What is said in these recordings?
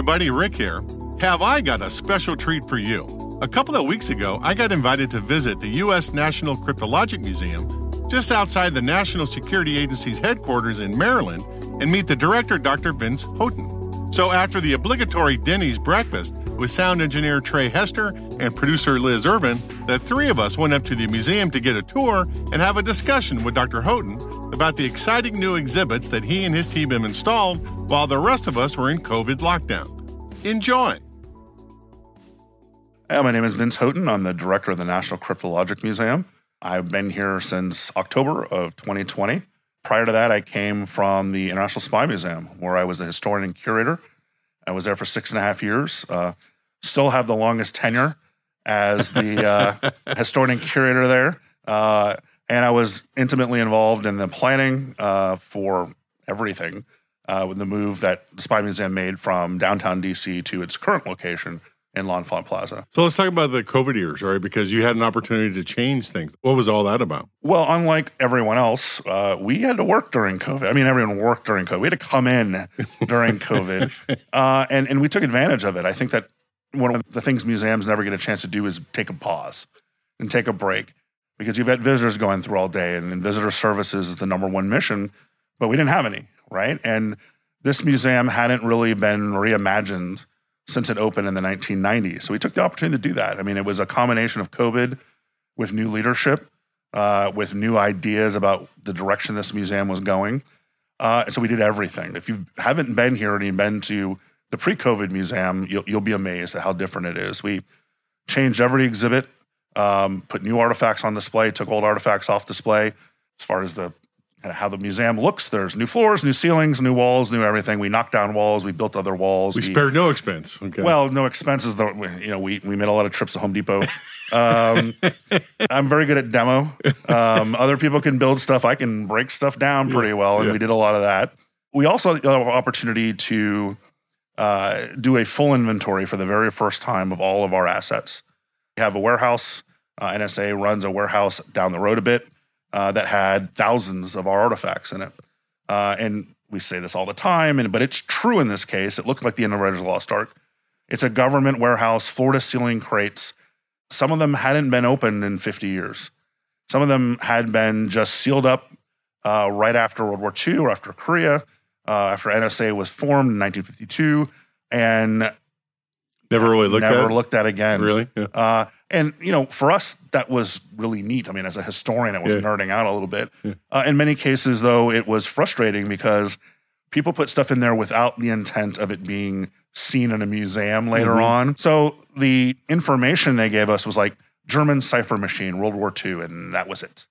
Everybody, Rick here. Have I got a special treat for you? A couple of weeks ago, I got invited to visit the U.S. National Cryptologic Museum just outside the National Security Agency's headquarters in Maryland and meet the director, Dr. Vince Houghton. So after the obligatory Denny's breakfast with sound engineer Trey Hester and producer Liz Irvin, the three of us went up to the museum to get a tour and have a discussion with Dr. Houghton about the exciting new exhibits that he and his team have installed while the rest of us were in COVID lockdown. Enjoy. My name is Vince Houghton. I'm the director of the National Cryptologic Museum. I've been here since October of 2020. Prior to that, I came from the International Spy Museum, where I was a historian and curator. I was there for six and a half years. Uh, still have the longest tenure as the uh, historian and curator there. Uh, and I was intimately involved in the planning uh, for everything uh, with the move that the Spy Museum made from downtown DC to its current location in L'Enfant Plaza. So let's talk about the COVID years, right? Because you had an opportunity to change things. What was all that about? Well, unlike everyone else, uh, we had to work during COVID. I mean, everyone worked during COVID. We had to come in during COVID, uh, and and we took advantage of it. I think that one of the things museums never get a chance to do is take a pause and take a break because you've got visitors going through all day, and, and visitor services is the number one mission, but we didn't have any, right? And this museum hadn't really been reimagined since it opened in the 1990s. So we took the opportunity to do that. I mean, it was a combination of COVID with new leadership, uh, with new ideas about the direction this museum was going. Uh, so we did everything. If you haven't been here and you've been to the pre-COVID museum, you'll, you'll be amazed at how different it is. We changed every exhibit, um, put new artifacts on display, took old artifacts off display. As far as the kind of how the museum looks, there's new floors, new ceilings, new walls, new everything. We knocked down walls, we built other walls. We spared no expense. Okay. Well, no expenses. Though you know, we we made a lot of trips to Home Depot. Um, I'm very good at demo. Um, other people can build stuff. I can break stuff down pretty well, and yeah. we did a lot of that. We also had the opportunity to uh, do a full inventory for the very first time of all of our assets. Have a warehouse. Uh, NSA runs a warehouse down the road a bit uh, that had thousands of our artifacts in it. Uh, and we say this all the time, and but it's true in this case. It looked like the end of Raiders Lost Ark. It's a government warehouse, floor to ceiling crates. Some of them hadn't been opened in 50 years. Some of them had been just sealed up uh, right after World War II or after Korea, uh, after NSA was formed in 1952, and never really looked never at. it? looked at again. Really? Yeah. Uh, and you know, for us, that was really neat. I mean, as a historian, I was Yeah. nerding out a little bit. Uh, in many cases, though, it was frustrating because people put stuff in there without the intent of it being seen in a museum later Mhm. on. So the information they gave us was like German cipher machine, World War II, and that was it.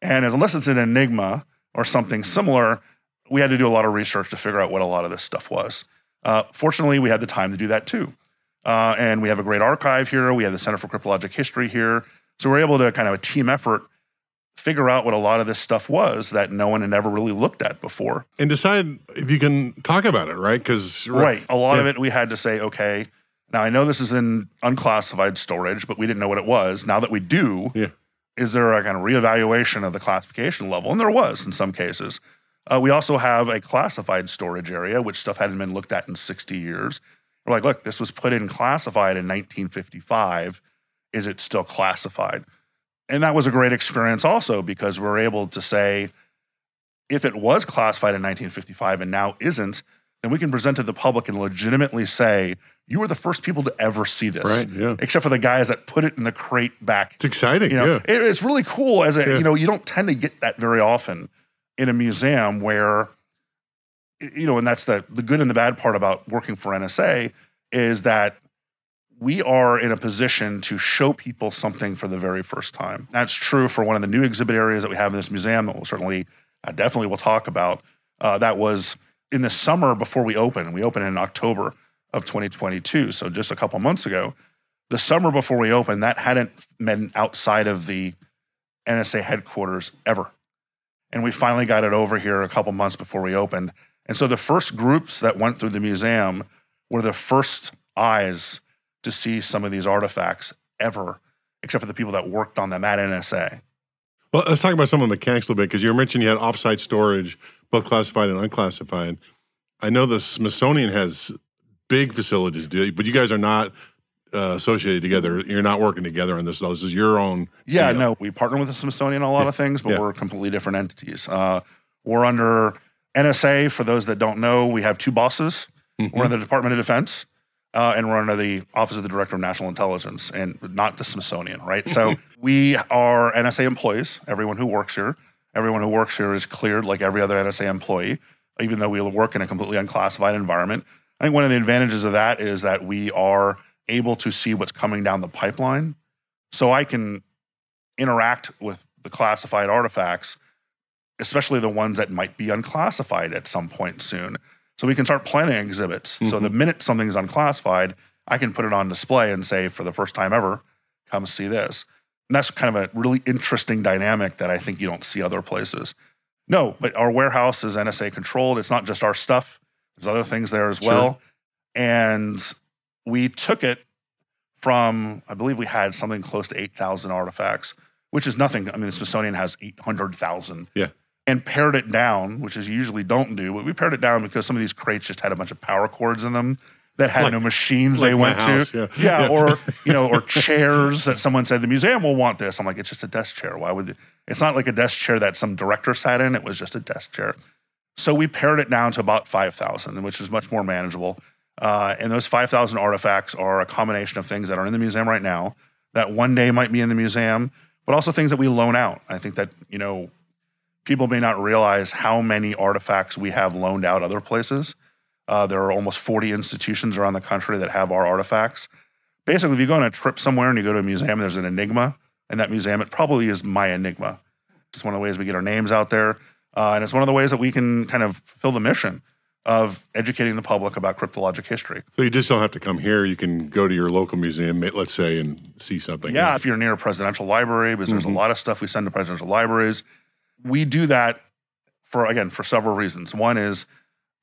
And as unless it's an enigma or something similar, we had to do a lot of research to figure out what a lot of this stuff was. Uh, fortunately, we had the time to do that too. Uh, and we have a great archive here. We have the Center for Cryptologic History here. So we're able to kind of a team effort figure out what a lot of this stuff was that no one had ever really looked at before. and decide if you can talk about it, right? Because Right. A lot of it we had to say, okay, now I know this is in unclassified storage, but we didn't know what it was. Now that we do, Yeah. is there a kind of reevaluation of the classification level? And there was in some cases. Uh, we also have a classified storage area, which stuff hadn't been looked at in 60 years. We're like, look, this was put in classified in 1955. Is it still classified? And that was a great experience also because we're able to say, if it was classified in 1955 and now isn't, then we can present to the public and legitimately say, you were the first people to ever see this. Right, yeah. Except for the guys that put it in the crate back. It's exciting. You know, yeah. it- it's really cool as a, Yeah. you know, you don't tend to get that very often in a museum where, you know, and that's the, the good and the bad part about working for NSA is that we are in a position to show people something for the very first time. That's true for one of the new exhibit areas that we have in this museum that we'll certainly, uh, definitely will talk about. Uh, that was in the summer before we opened. We opened in October of 2022, so just a couple months ago. The summer before we opened, that hadn't been outside of the NSA headquarters ever. And we finally got it over here a couple months before we opened. And so the first groups that went through the museum were the first eyes to see some of these artifacts ever, except for the people that worked on them at NSA. Well, let's talk about some of the mechanics a little bit because you mentioned you had offsite storage, both classified and unclassified. I know the Smithsonian has big facilities, do- but you guys are not uh, associated together. You're not working together on this. This is your own. Yeah, deal. no, we partner with the Smithsonian on a lot of things, but Yeah. we're completely different entities. Uh, we're under NSA. For those that don't know, we have two bosses. Mm-hmm. We're in the Department of Defense, uh, and we're under the Office of the Director of National Intelligence, and not the Smithsonian, right? So we are NSA employees. Everyone who works here, everyone who works here is cleared like every other NSA employee, even though we work in a completely unclassified environment. I think one of the advantages of that is that we are able to see what's coming down the pipeline. So I can interact with the classified artifacts, especially the ones that might be unclassified at some point soon. So we can start planning exhibits. So the mm-hmm. minute something is unclassified, I can put it on display and say, for the first time ever, come see this. And that's kind of a really interesting dynamic that I think you don't see other places. No, but our warehouse is NSA controlled. It's not just our stuff, there's other things there as Sure. well. And we took it from, I believe we had something close to 8,000 artifacts, which is nothing. I mean, the Smithsonian has 800,000 Yeah. And pared it down, which is usually don't do, but we pared it down because some of these crates just had a bunch of power cords in them that had Like- no machines like they went house, to. yeah. Yeah. or you know, or chairs that someone said the museum will want this. I'm like, it's just a desk chair. Why would it? It's not like a desk chair that some director sat in. It was just a desk chair. So we pared it down to about 5,000, which is much more manageable. Uh, and those 5,000 artifacts are a combination of things that are in the museum right now that one day might be in the museum, but also things that we loan out. I think that, you know, people may not realize how many artifacts we have loaned out other places. Uh, there are almost 40 institutions around the country that have our artifacts. Basically, if you go on a trip somewhere and you go to a museum there's an enigma in that museum, it probably is my enigma. It's one of the ways we get our names out there. Uh, and it's one of the ways that we can kind of fulfill the mission of educating the public about cryptologic history. So you just don't have to come here. You can go to your local museum, let's say, and see something. Yeah, if you're near a presidential library, because there's a lot of stuff we send to presidential libraries. We do that for again for several reasons. One is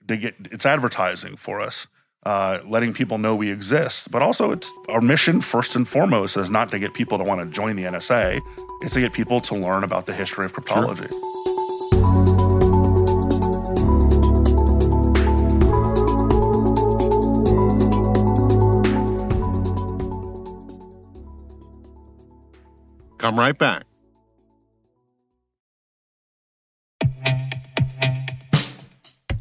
to get it's advertising for us, uh, letting people know we exist. But also, it's our mission first and foremost is not to get people to want to join the NSA. It's to get people to learn about the history of cryptology. Come right back.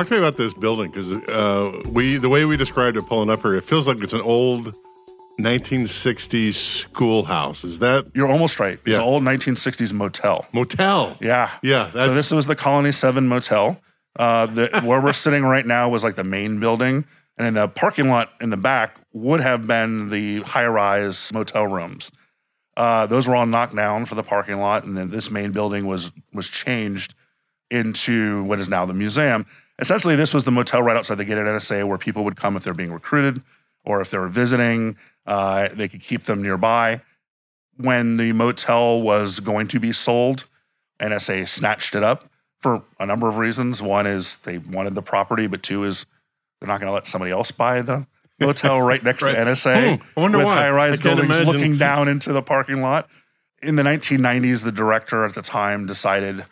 Talk to me about this building because uh, we the way we described it pulling up here, it feels like it's an old 1960s schoolhouse. Is that You're almost right. It's Yeah. an old 1960s motel. motel? Yeah. Yeah, So this was the Colony 7 Motel. Uh, the, where we're sitting right now was like the main building. And in the parking lot in the back would have been the high rise motel rooms. Uh, those were all knocked down for the parking lot. And then this main building was was changed into what is now the museum. Essentially, this was the motel right outside the gate at NSA where people would come if they're being recruited or if they were visiting. Uh, they could keep them nearby. When the motel was going to be sold, NSA snatched it up for a number of reasons. One is they wanted the property, but two is they're not going to let somebody else buy the motel right next Right. to NSA Hmm, I wonder with why. I high-rise buildings imagine. looking down into the parking lot. In the 1990s, the director at the time decided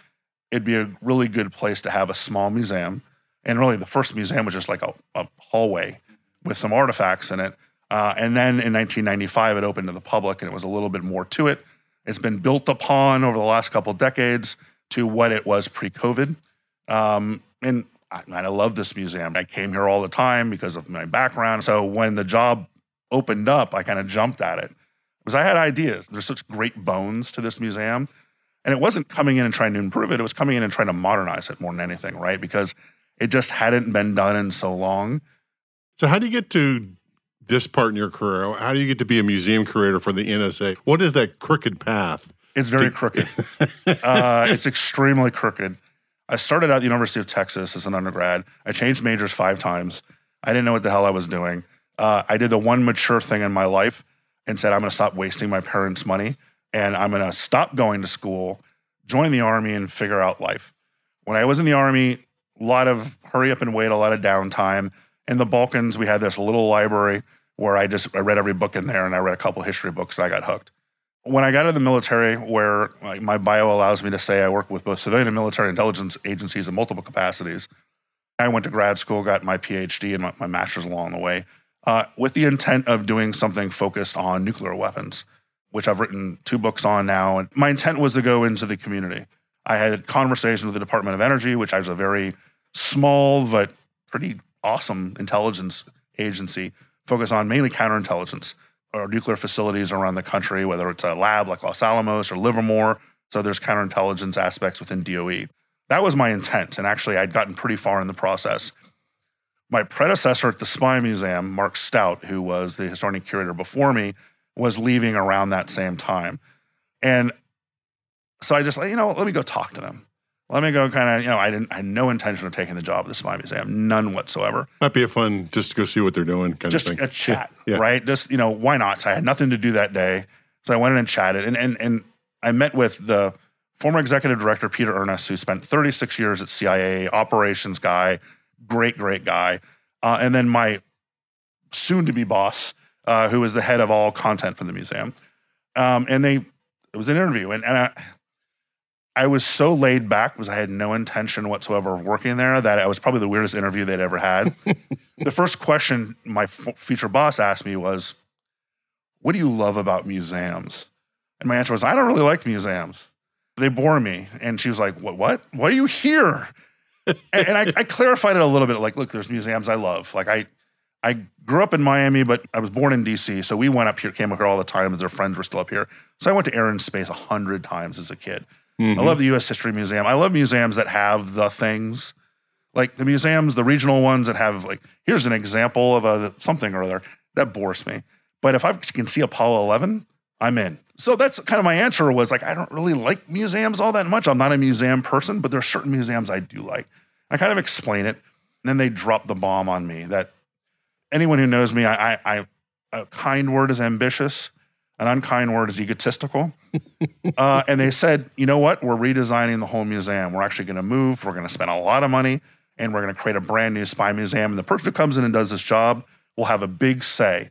it'd be a really good place to have a small museum. And really, the first museum was just like a, a hallway with some artifacts in it. Uh, and then in 1995, it opened to the public, and it was a little bit more to it. It's been built upon over the last couple of decades to what it was pre-COVID. Um, and I, I love this museum. I came here all the time because of my background. So when the job opened up, I kind of jumped at it because I had ideas. There's such great bones to this museum. And it wasn't coming in and trying to improve it, it was coming in and trying to modernize it more than anything, right? Because it just hadn't been done in so long. So, how do you get to this part in your career? How do you get to be a museum curator for the NSA? What is that crooked path? It's very crooked. uh, it's extremely crooked. I started at the University of Texas as an undergrad. I changed majors five times. I didn't know what the hell I was doing. Uh, I did the one mature thing in my life and said, I'm going to stop wasting my parents' money and I'm going to stop going to school, join the army, and figure out life. When I was in the army, a lot of hurry up and wait, a lot of downtime. In the Balkans, we had this little library where I just I read every book in there and I read a couple history books and I got hooked when I got into the military, where my bio allows me to say I work with both civilian and military intelligence agencies in multiple capacities, I went to grad school, got my PhD and my, my master's along the way, uh, with the intent of doing something focused on nuclear weapons, which I've written two books on now. And my intent was to go into the community. I had conversations with the Department of Energy, which I was a very small but pretty awesome intelligence agency, focused on mainly counterintelligence or nuclear facilities around the country, whether it's a lab like Los Alamos or Livermore. So there's counterintelligence aspects within DOE. That was my intent. And actually, I'd gotten pretty far in the process. My predecessor at the Spy Museum, Mark Stout, who was the historian curator before me, was leaving around that same time. And so I just, you know, let me go talk to them. Let me go kind of, you know, I didn't, I had no intention of taking the job at the Spy Museum, none whatsoever Might be a fun just to go see what they're doing kind just of thing. a chat, Yeah. right? Just you know, why not? So I had nothing to do that day, so I went in and chatted, and and and I met with the former executive director Peter Earnest, who spent 36 years at CIA, operations guy, great great guy, uh, and then my soon-to-be boss, uh, who was the head of all content for the museum, um, and they it was an interview, and and I. I was so laid back because I had no intention whatsoever of working there that I was probably the weirdest interview they'd ever had the first question my f- future boss asked me was, What do you love about museums? And my answer was, I don't really like museums. They bore me. And she was like, What? What? Why are you here? and and I, I clarified it a little bit like, Look, there's museums I love. Like, I, I grew up in Miami, but I was born in DC. So we went up here, came up here all the time, as their friends were still up here. So I went to Air and Space a hundred times as a kid. Mm-hmm. I love the U.S. History Museum. I love museums that have the things like the museums, the regional ones that have like, here's an example of a something or other that bores me. But if I can see Apollo 11, I'm in. So that's kind of my answer was like, I don't really like museums all that much. I'm not a museum person, but there are certain museums I do like. I kind of explain it. And then they drop the bomb on me that anyone who knows me, I, I, I a kind word is ambitious, an unkind word is egotistical. uh, and they said, you know what? We're redesigning the whole museum. We're actually going to move. We're going to spend a lot of money and we're going to create a brand new spy museum. And the person who comes in and does this job will have a big say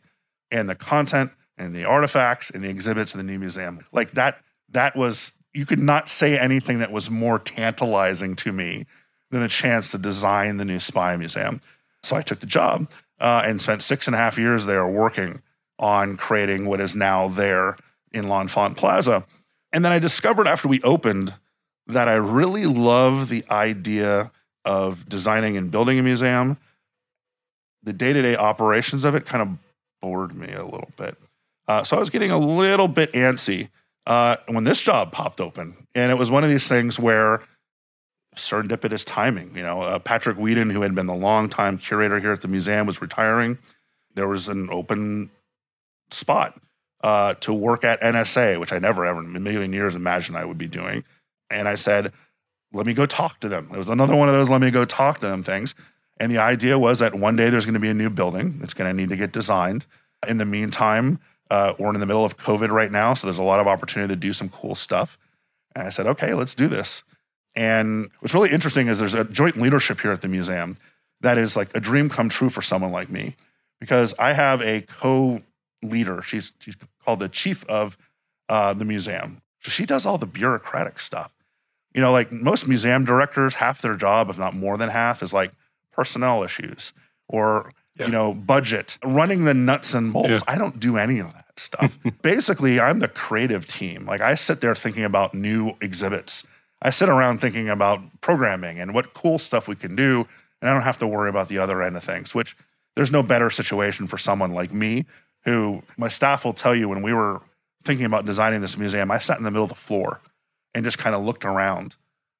in the content and the artifacts and the exhibits in the new museum. Like that, that was, you could not say anything that was more tantalizing to me than the chance to design the new spy museum. So I took the job uh, and spent six and a half years there working on creating what is now there in L'Enfant Plaza. And then I discovered after we opened that I really love the idea of designing and building a museum. The day to day operations of it kind of bored me a little bit. Uh, so I was getting a little bit antsy uh, when this job popped open. And it was one of these things where serendipitous timing, you know, uh, Patrick Weadon, who had been the longtime curator here at the museum, was retiring. There was an open spot uh, to work at NSA, which I never ever in a million years imagined I would be doing. And I said, let me go talk to them. It was another one of those let me go talk to them things. And the idea was that one day there's going to be a new building that's going to need to get designed. In the meantime, uh, we're in the middle of COVID right now, so there's a lot of opportunity to do some cool stuff. And I said, okay, let's do this. And what's really interesting is there's a joint leadership here at the museum that is like a dream come true for someone like me because I have a co leader. She's, she's called the chief of uh, the museum. So she does all the bureaucratic stuff. You know, like most museum directors, half their job, if not more than half, is like personnel issues or yeah. you know budget, running the nuts and bolts. Yeah. I don't do any of that stuff. Basically, I'm the creative team. Like I sit there thinking about new exhibits. I sit around thinking about programming and what cool stuff we can do, and I don't have to worry about the other end of things. Which there's no better situation for someone like me who my staff will tell you when we were thinking about designing this museum, I sat in the middle of the floor and just kind of looked around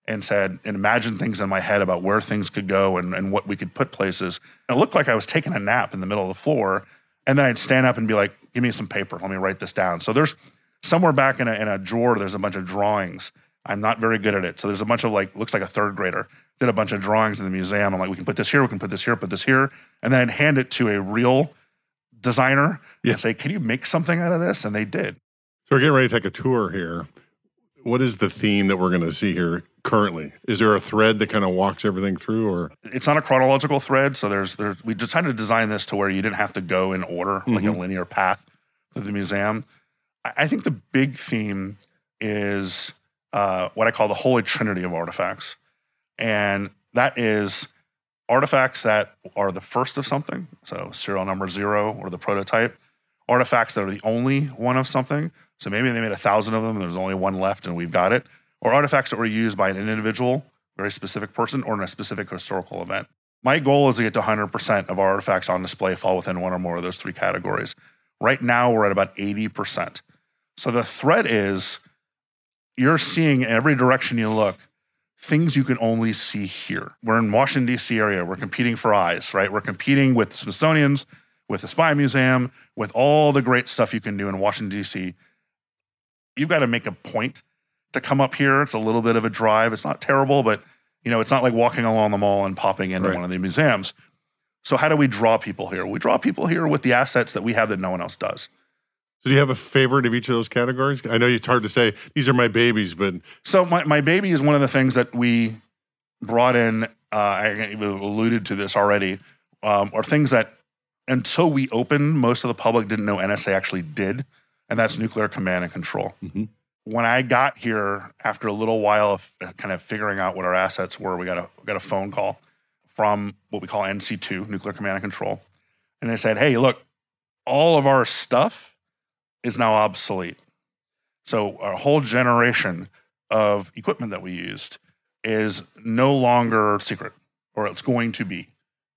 and said and imagined things in my head about where things could go and, and what we could put places. And it looked like I was taking a nap in the middle of the floor. And then I'd stand up and be like, give me some paper. Let me write this down. So there's somewhere back in a, in a drawer, there's a bunch of drawings. I'm not very good at it. So there's a bunch of like, looks like a third grader, did a bunch of drawings in the museum. I'm like, we can put this here, we can put this here, put this here. And then I'd hand it to a real designer yeah. and say, can you make something out of this? And they did. So we're getting ready to take a tour here. What is the theme that we're going to see here currently? Is there a thread that kind of walks everything through, or it's not a chronological thread? So there's there's we decided to design this to where you didn't have to go in order mm-hmm. like a mm-hmm. linear path to the museum. I think the big theme is uh, what I call the holy trinity of artifacts, and that is artifacts that are the first of something, so serial number zero or the prototype, artifacts that are the only one of something, so maybe they made a thousand of them and there's only one left and we've got it. Or artifacts that were used by an individual, very specific person, or in a specific historical event. My goal is to get to 100% of our artifacts on display fall within one or more of those three categories. Right now, we're at about 80%. So the threat is you're seeing in every direction you look things you can only see here. We're in Washington, D.C. area. We're competing for eyes, right? We're competing with the Smithsonian's, with the Spy Museum, with all the great stuff you can do in Washington, D.C you've got to make a point to come up here. It's a little bit of a drive. It's not terrible, but you know, it's not like walking along the mall and popping into right. one of the museums. So how do we draw people here? We draw people here with the assets that we have that no one else does. So do you have a favorite of each of those categories? I know it's hard to say these are my babies, but so my, my baby is one of the things that we brought in. Uh, I alluded to this already, um, are things that until we opened, most of the public didn't know NSA actually did and that's nuclear command and control. Mm-hmm. When I got here, after a little while of kind of figuring out what our assets were, we got a we got a phone call from what we call NC2, Nuclear Command and Control, and they said, "Hey, look, all of our stuff is now obsolete. So a whole generation of equipment that we used is no longer secret, or it's going to be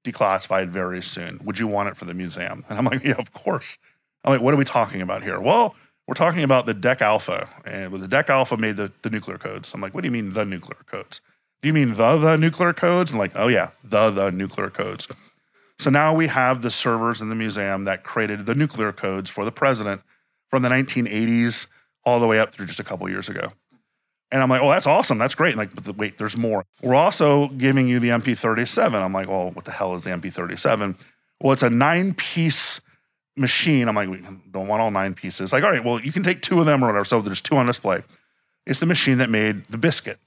declassified very soon. Would you want it for the museum?" And I'm like, "Yeah, of course." I'm like, what are we talking about here? Well, we're talking about the DEC Alpha, and the DEC Alpha made the, the nuclear codes. I'm like, what do you mean the nuclear codes? Do you mean the the nuclear codes? And like, oh yeah, the the nuclear codes. So now we have the servers in the museum that created the nuclear codes for the president from the 1980s all the way up through just a couple years ago. And I'm like, oh, that's awesome. That's great. And like, but the, wait, there's more. We're also giving you the MP37. I'm like, well, what the hell is the MP37? Well, it's a nine piece machine. I'm like, we don't want all nine pieces. Like, all right, well, you can take two of them or whatever. So there's two on display. It's the machine that made the biscuit.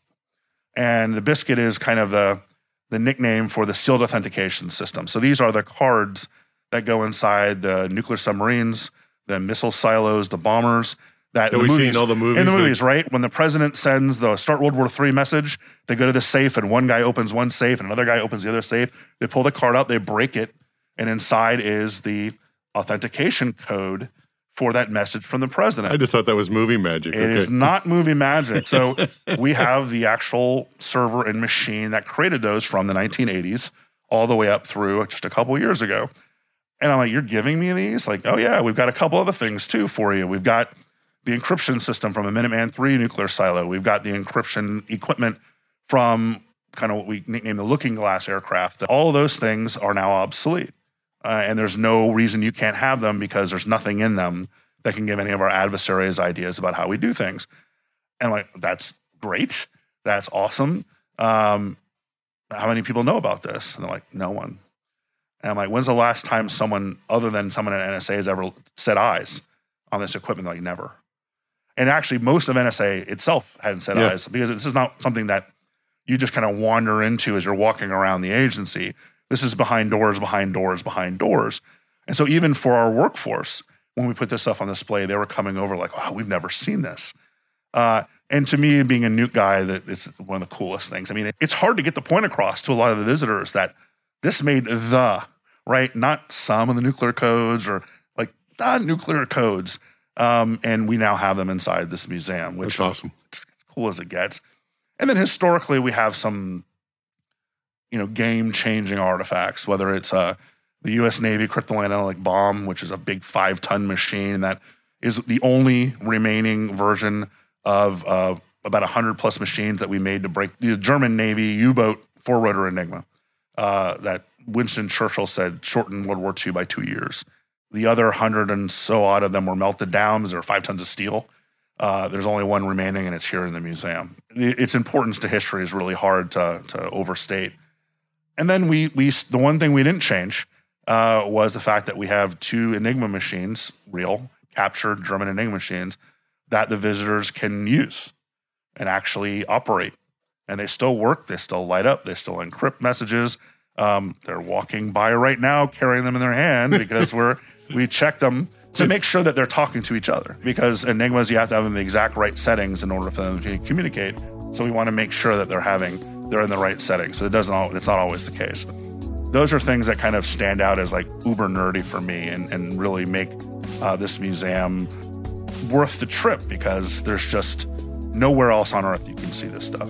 And the biscuit is kind of the, the nickname for the sealed authentication system. So these are the cards that go inside the nuclear submarines, the missile silos, the bombers. That, that we see in all the movies. In the movies, that... right? When the president sends the start World War III message, they go to the safe and one guy opens one safe and another guy opens the other safe. They pull the card out, they break it, and inside is the authentication code for that message from the president. I just thought that was movie magic. it It is not movie magic. So we have the actual server and machine that created those from the 1980s all the way up through just a couple years ago. And I'm like, you're giving me these? Like, oh yeah, we've got a couple other things too for you. We've got the encryption system from a Minuteman III nuclear silo. We've got the encryption equipment from kind of what we nickname the looking glass aircraft. All of those things are now obsolete. Uh, and there's no reason you can't have them because there's nothing in them that can give any of our adversaries ideas about how we do things. And I'm like, that's great. That's awesome. Um, how many people know about this? And they're like, no one. And I'm like, when's the last time someone other than someone at NSA has ever set eyes on this equipment? They're like, never. And actually, most of NSA itself hadn't set Yeah. eyes because this is not something that you just kind of wander into as you're walking around the agency. This is behind doors, behind doors, behind doors. And so, even for our workforce, when we put this stuff on display, they were coming over like, wow, we've never seen this. Uh, and to me, being a nuke guy, that it's one of the coolest things. I mean, it's hard to get the point across to a lot of the visitors that this made the right, not some of the nuclear codes or like the nuclear codes. Um, and we now have them inside this museum, which That's awesome. it's cool as it gets. And then historically, we have some, you know, game-changing artifacts. Whether it's uh, the U.S. Navy cryptanalytic bombe, which is a big five-ton machine that is the only remaining version of uh, about hundred plus machines that we made to break the German Navy U-boat four-rotor Enigma uh, that Winston Churchill said shortened World War II by two years. The other hundred and so odd of them were melted down because there were five tons of steel. Uh, there's only one remaining, and it's here in the museum. Its importance to history is really hard to, to overstate. And then we we the one thing we didn't change uh, was the fact that we have two Enigma machines, real captured German Enigma machines, that the visitors can use and actually operate. And they still work. They still light up. They still encrypt messages. Um, they're walking by right now, carrying them in their hand because we're we check them to make sure that they're talking to each other. Because enigmas, you have to have them in the exact right settings in order for them to communicate. So we want to make sure that they're having they're in the right settings. So it doesn't al- it's not always the case. Those are things that kind of stand out as like uber nerdy for me and, and really make uh, this museum worth the trip because there's just nowhere else on earth you can see this stuff.